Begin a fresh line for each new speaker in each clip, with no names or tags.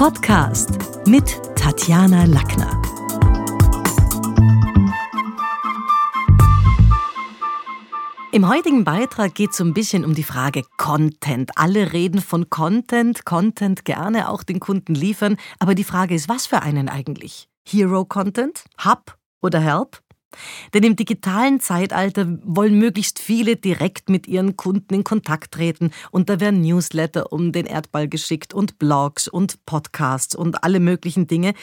Podcast mit Tatjana Lackner. Im heutigen Beitrag geht es ein bisschen um die Frage Content. Alle reden von Content, Content gerne auch den Kunden liefern, aber die Frage ist, was für einen eigentlich? Hero Content, Hub oder Help? Denn im digitalen Zeitalter wollen möglichst viele direkt mit ihren Kunden in Kontakt treten und da werden Newsletter um den Erdball geschickt und Blogs und Podcasts und alle möglichen Dinge.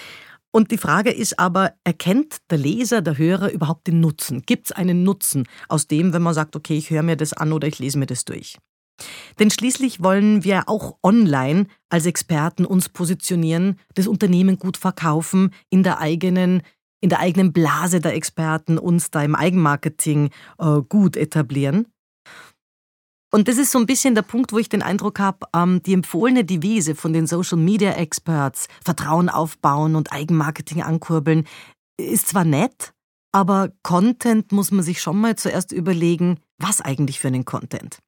Und die Frage ist aber, erkennt der Leser, der Hörer überhaupt den Nutzen? Gibt es einen Nutzen aus dem, wenn man sagt, okay, ich höre mir das an oder ich lese mir das durch? Denn schließlich wollen wir auch online als Experten uns positionieren, das Unternehmen gut verkaufen, in der eigenen in der eigenen Blase der Experten uns da im Eigenmarketing äh, gut etablieren. Und das ist so ein bisschen der Punkt, wo ich den Eindruck habe, ähm, die empfohlene Devise von den Social Media Experts, Vertrauen aufbauen und Eigenmarketing ankurbeln, ist zwar nett, aber Content muss man sich schon mal zuerst überlegen, was eigentlich für einen Content.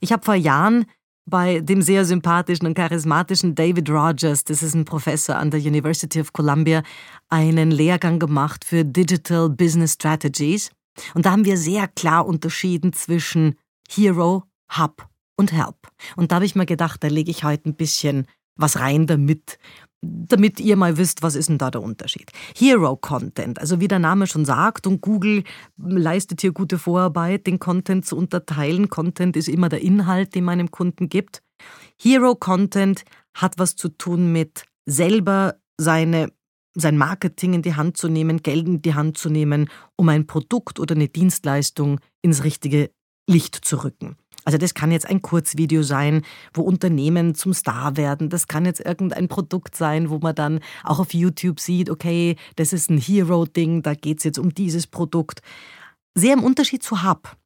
Ich habe vor Jahren bei dem sehr sympathischen und charismatischen David Rogers, das ist ein Professor an der University of Columbia, einen Lehrgang gemacht für Digital Business Strategies. Und da haben wir sehr klar unterschieden zwischen Hero, Hub und Help. Und da habe ich mir gedacht, da lege ich heute ein bisschen was rein damit, damit ihr mal wisst, was ist denn da der Unterschied. Hero Content, also wie der Name schon sagt, und Google leistet hier gute Vorarbeit, den Content zu unterteilen. Content ist immer der Inhalt, den man einem Kunden gibt. Hero Content hat was zu tun mit selber seine sein Marketing in die Hand zu nehmen, Geld in die Hand zu nehmen, um ein Produkt oder eine Dienstleistung ins richtige Licht zu rücken. Also das kann jetzt ein Kurzvideo sein, wo Unternehmen zum Star werden. Das kann jetzt irgendein Produkt sein, wo man dann auch auf YouTube sieht, okay, das ist ein Hero-Ding, da geht es jetzt um dieses Produkt. Sehr im Unterschied zu Hub.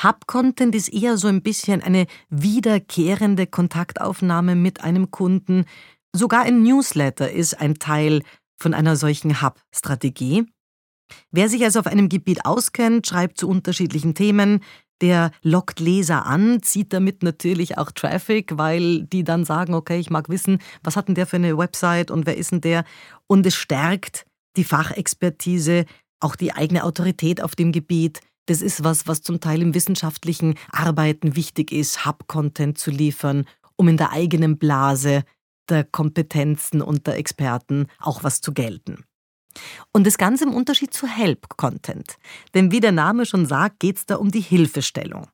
Hub-Content ist eher so ein bisschen eine wiederkehrende Kontaktaufnahme mit einem Kunden. Sogar ein Newsletter ist ein Teil von einer solchen Hub-Strategie. Wer sich also auf einem Gebiet auskennt, schreibt zu unterschiedlichen Themen, der lockt Leser an, zieht damit natürlich auch Traffic, weil die dann sagen, okay, ich mag wissen, was hat denn der für eine Website und wer ist denn der? Und es stärkt die Fachexpertise, auch die eigene Autorität auf dem Gebiet. Das ist was, was zum Teil im wissenschaftlichen Arbeiten wichtig ist, Hub-Content zu liefern, um in der eigenen Blase der Kompetenzen und der Experten auch was zu gelten. Und das Ganze im Unterschied zu Help-Content. Denn wie der Name schon sagt, geht es da um die Hilfestellung.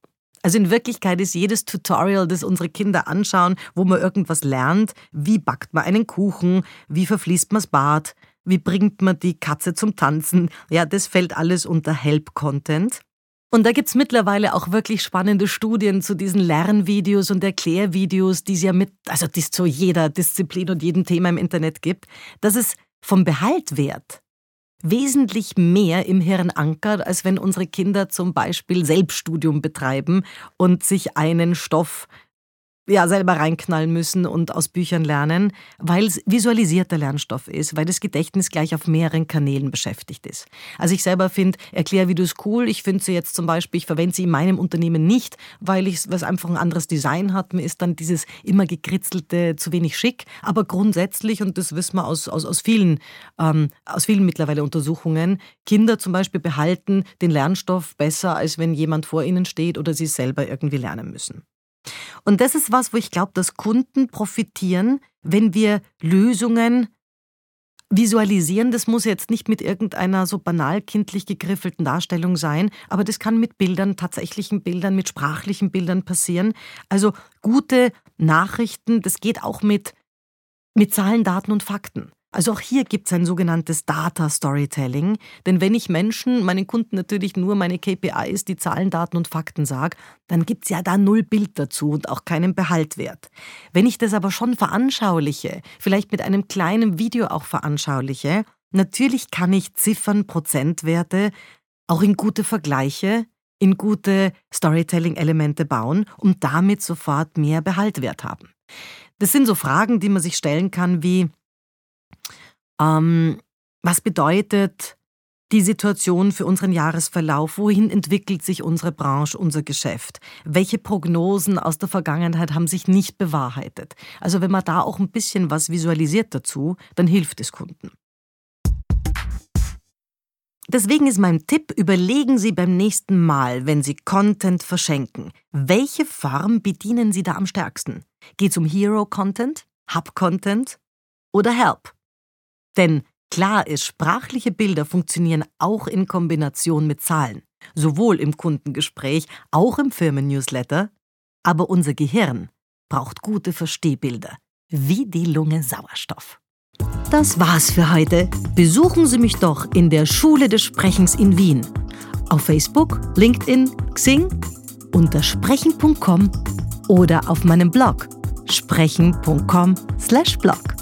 Also in Wirklichkeit ist jedes Tutorial, das unsere Kinder anschauen, wo man irgendwas lernt, wie backt man einen Kuchen, wie verfließt man das Bad, wie bringt man die Katze zum Tanzen, ja, das fällt alles unter Help-Content. Und da gibt es mittlerweile auch wirklich spannende Studien zu diesen Lernvideos und Erklärvideos, die es ja mit, also die es zu jeder Disziplin und jedem Thema im Internet gibt, dass es vom Behaltwert wesentlich mehr im Hirn ankert, als wenn unsere Kinder zum Beispiel Selbststudium betreiben und sich einen Stoff ja, selber reinknallen müssen und aus Büchern lernen, weil es visualisierter Lernstoff ist, weil das Gedächtnis gleich auf mehreren Kanälen beschäftigt ist. Also ich selber finde Erklärvideos cool. Ich finde sie jetzt zum Beispiel, ich verwende sie in meinem Unternehmen nicht, weil ich was einfach ein anderes Design hat. Mir ist dann dieses immer gekritzelte zu wenig schick. Aber grundsätzlich, und das wissen wir aus, aus, aus, vielen, ähm, aus vielen mittlerweile Untersuchungen, Kinder zum Beispiel behalten den Lernstoff besser, als wenn jemand vor ihnen steht oder sie selber irgendwie lernen müssen. Und das ist was, wo ich glaube, dass Kunden profitieren, wenn wir Lösungen visualisieren. Das muss jetzt nicht mit irgendeiner so banal kindlich gegriffelten Darstellung sein, aber das kann mit Bildern, tatsächlichen Bildern, mit sprachlichen Bildern passieren. Also gute Nachrichten, das geht auch mit, mit Zahlen, Daten und Fakten. Also auch hier gibt es ein sogenanntes Data Storytelling, denn wenn ich Menschen, meinen Kunden natürlich nur meine KPIs, die Zahlen, Daten und Fakten sage, dann gibt es ja da null Bild dazu und auch keinen Behaltwert. Wenn ich das aber schon veranschauliche, vielleicht mit einem kleinen Video auch veranschauliche, natürlich kann ich Ziffern, Prozentwerte auch in gute Vergleiche, in gute Storytelling-Elemente bauen und damit sofort mehr Behaltwert haben. Das sind so Fragen, die man sich stellen kann wie, ähm, was bedeutet die Situation für unseren Jahresverlauf, wohin entwickelt sich unsere Branche, unser Geschäft, welche Prognosen aus der Vergangenheit haben sich nicht bewahrheitet. Also wenn man da auch ein bisschen was visualisiert dazu, dann hilft es Kunden. Deswegen ist mein Tipp, überlegen Sie beim nächsten Mal, wenn Sie Content verschenken, welche Form bedienen Sie da am stärksten? Geht es um Hero-Content, Hub-Content oder Help? Denn klar ist, sprachliche Bilder funktionieren auch in Kombination mit Zahlen, sowohl im Kundengespräch, auch im Firmen-Newsletter, aber unser Gehirn braucht gute Verstehbilder, wie die Lunge Sauerstoff. Das war's für heute. Besuchen Sie mich doch in der Schule des Sprechens in Wien. Auf Facebook, LinkedIn, Xing, unter sprechen.com oder auf meinem Blog sprechen.com/blog.